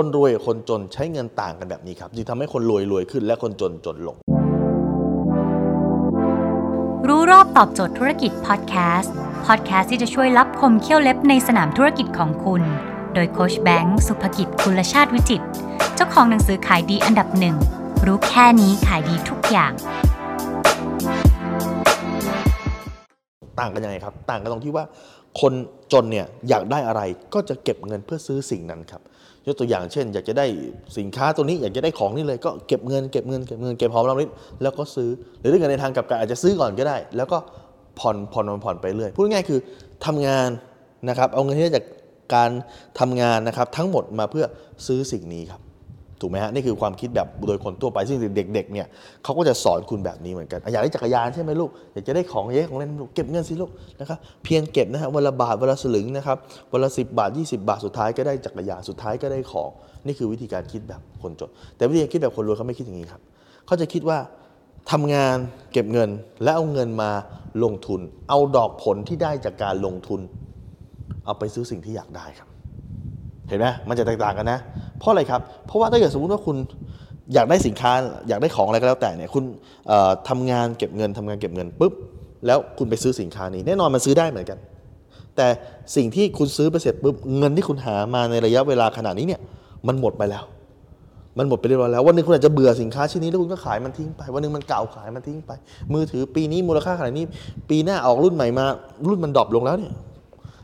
คนรวยกับคนจนใช้เงินต่างกันแบบนี้ครับจึงทำให้คนรวยรวยขึ้นและคนจนจนลง รู้รอบตอบโจทย์ธุรกิจพอดแคสต์พอดแคสต์ที่จะช่วยรับคมเขี้ยวเล็บในสนามธุรกิจของคุณ โดยโคชแบงค์สุภกิจคุลชาติวิจิตรเจ้าของหนังสือขายดีอันดับหนึ่งรู้แค่นี้ขายดีทุกอย่าง ต่างกันยังไงครับ ต่างกันตรงที่ว่า คนจนเนี่ยอยากได้อะไรก็จะเก็บเงินเพื่อซื้อสิ่งนั้นครับยกตัวอย่างเช่น อยากจะได้สินค้าตัวนี้อยากจะได้ของนี่เลยก็เก็บเงินเก็บเงินเก็บเงินเก็บหอมรอมริบแล้วก็ซื้อ หรือถ้าเกิดในทางกลับกันอาจจะซื้อก่อนก็ได้ แล้วก็ผ่อนผ่อนผ่อนอนไปเรื่อยพูดง่ายๆคือทำงานนะครับเอาเงินที่ได้จากการทำงานนะครับทั้งหมดมาเพื่อซื้อสิ่งนี้ครับ ถูกไหมฮะนี่คือความคิดแบบโดยคนทั่วไปซึ่งเด็กๆเนี่ยเขาก็จะสอนคุณแบบนี้เหมือนกันอยากได้จักรยานใช่ไหมลูกอยากจะได้ของเยอะของเล่นลูกเก็บเงินสิลูกนะครับเพียงเก็บนะฮะวันละบาทวันละสลึงนะครับวันละสิบาท 20 บาทสุดท้ายก็ได้จักรยานสุดท้ายก็ได้ของนี่คือวิธีการคิดแบบคนจนแต่วิธีการคิดแบบคนรวยเขาไม่คิดอย่างนี้ครับเขาจะคิดว่าทำงานเก็บเงินและเอาเงินมาลงทุน เอาดอกผลที่ได้จากการลงทุน เอาไปซื้อสิ่งที่อยากได้ครับ เห็นไหมมันจะแตกต่างกันนะ เพราะอะไรครับ เพราะว่าถ้าเกิดสมมติว่าคุณอยากได้สินค้าอยากได้ของอะไรก็แล้วแต่เนี่ยคุณเอ่อทำงานเก็บเงินทำงานเก็บเงินปุ๊บแล้วคุณไปซื้อสินค้านี้ แน่นอนมันซื้อได้เหมือนกัน แต่สิ่งที่คุณซื้อไปเสร็จปุ๊บเงินที่คุณหามาในระยะเวลาขนาดนี้เนี่ยมันหมดไปแล้ว มันหมดไปเรียบร้อยแล้ววันหนึงคุณอาจจะเบื่อสินค้าชิ้นนี้แล้วคุณก็ขายมันทิ้งไปวันหนึงมันเก่าขายมันทิ้งไป มือถือปีนี้มูลค่าขนาดนี้ ปีหน้าออกรุ่นใหม่มารุ่นมันดรอปลงแล้วเนี่ย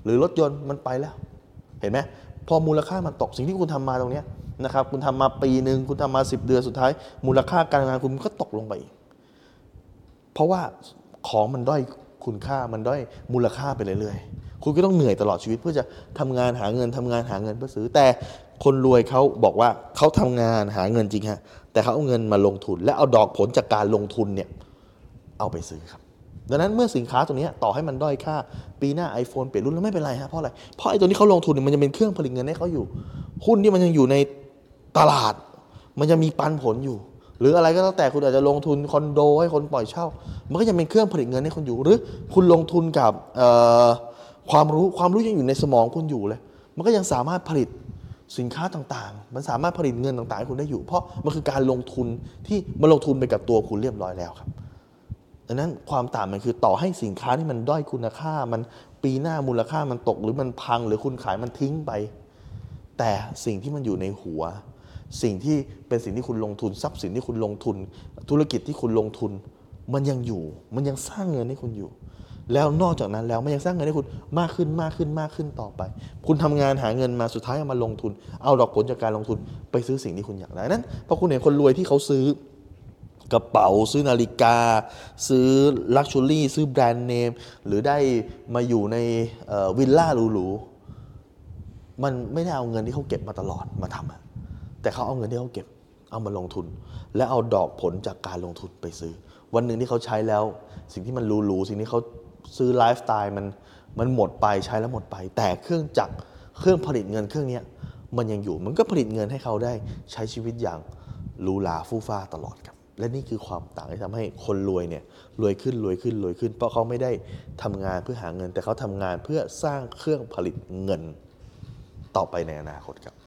หรือรถยนต์มันไปแล้ว เห็นไหม พอมูลค่ามันตกสิ่งที่คุณทำมาตรงนี้นะครับคุณทำมาปีหนึ่งคุณทำมา 10 เดือนสุดท้าย มูลค่าการงานคุณก็ตกลงไปอีกเพราะว่าของมันด้อยคุณค่ามันด้อยมูลค่าไปเรื่อยๆ คุณก็ต้องเหนื่อยตลอดชีวิตเพื่อจะทำงานหาเงินทำงานหาเงินเพื่อซื้อ แต่คนรวยเขาบอกว่าเขาทำงานหาเงินจริงฮะแต่เขาเอาเงินมาลงทุน และเอาดอกผลจากการลงทุนเนี่ยเอาไปซื้อครับ ดังนั้นเมื่อสินค้าตัวนี้ต่อให้มันด้อยค่า ปีหน้า iPhone เปลี่ยนรุ่นแล้วไม่เป็นไรฮะเพราะอะไร เพราะไอ้ตัวนี้เขาลงทุนมันจะเป็นเครื่องผลิตเงินให้เขาอยู่ หุ้นที่มันยังอยู่ในตลาด มันจะมีปันผลอยู่ หรืออะไรก็แล้วแต่คุณอาจจะลงทุนคอนโดให้คนปล่อยเช่า มันก็จะเป็นเครื่องผลิตเงินให้คนอยู่ หรือคุณลงทุนกับความรู้ความรู้ยังอยู่ในสมองคุณอยู่เลย มันก็ยังสามารถผลิตสินค้าต่างๆ มันสามารถผลิตเงินต่างๆให้คุณได้อยู่ เพราะมันคือการลงทุนที่มันลงทุนไปกับตัวคุณเรียบร้อยแล้วครับ ดังนั้นความต่างมันคือต่อให้สินค้าที่มันด้อยคุณค่า มันปีหน้ามูลค่ามันตก หรือมันพังหรือคุณขายมันทิ้งไป แต่สิ่งที่มันอยู่ในหัว สิ่งที่เป็นสิ่งที่คุณลงทุนทรัพย์สินที่คุณลงทุน ธุรกิจที่คุณลงทุน มันยังอยู่ มันยังสร้างเงินให้คุณอยู่ แล้วนอกจากนั้นแล้วมันยังสร้างเงินให้คุณมากขึ้นมากขึ้นมากขึ้นต่อไป คุณทำงานหาเงินมาสุดท้ายเอามาลงทุน เอาดอกผลจากการลงทุนไปซื้อสิ่งที่คุณอยากได้นั้นพอคุณเห็นคนรวยที่เขาซื้อ กระเป๋าซื้อนาฬิกา ซื้อลักชัวรี่ซื้อแบรนด์เนม หรือได้มาอยู่ในวิลล่าหรูๆมันไม่ได้เอาเงินที่เขาเก็บมาตลอดมาทำแต่เขาเอาเงินที่เขาเก็บเอามาลงทุน และเอาดอกผลจากการลงทุนไปซื้อ วันหนึ่งที่เขาใช้แล้ว สิ่งที่มันหรูๆสิ่งที่เขาซื้อไลฟ์สไตล์มันมันหมดไปใช้แล้วหมดไป แต่เครื่องจักรเครื่องผลิตเงินเครื่องนี้มันยังอยู่มันก็ผลิตเงินให้เขาได้ใช้ชีวิตอย่างหรูหราฟู่ฟ้าตลอดครับ และนี่คือความต่างที่ทำให้คนรวยเนี่ยรวยขึ้นรวยขึ้นรวยขึ้น เพราะเขาไม่ได้ทำงานเพื่อหาเงิน แต่เขาทำงานเพื่อสร้างเครื่องผลิตเงินต่อไปในอนาคตครับ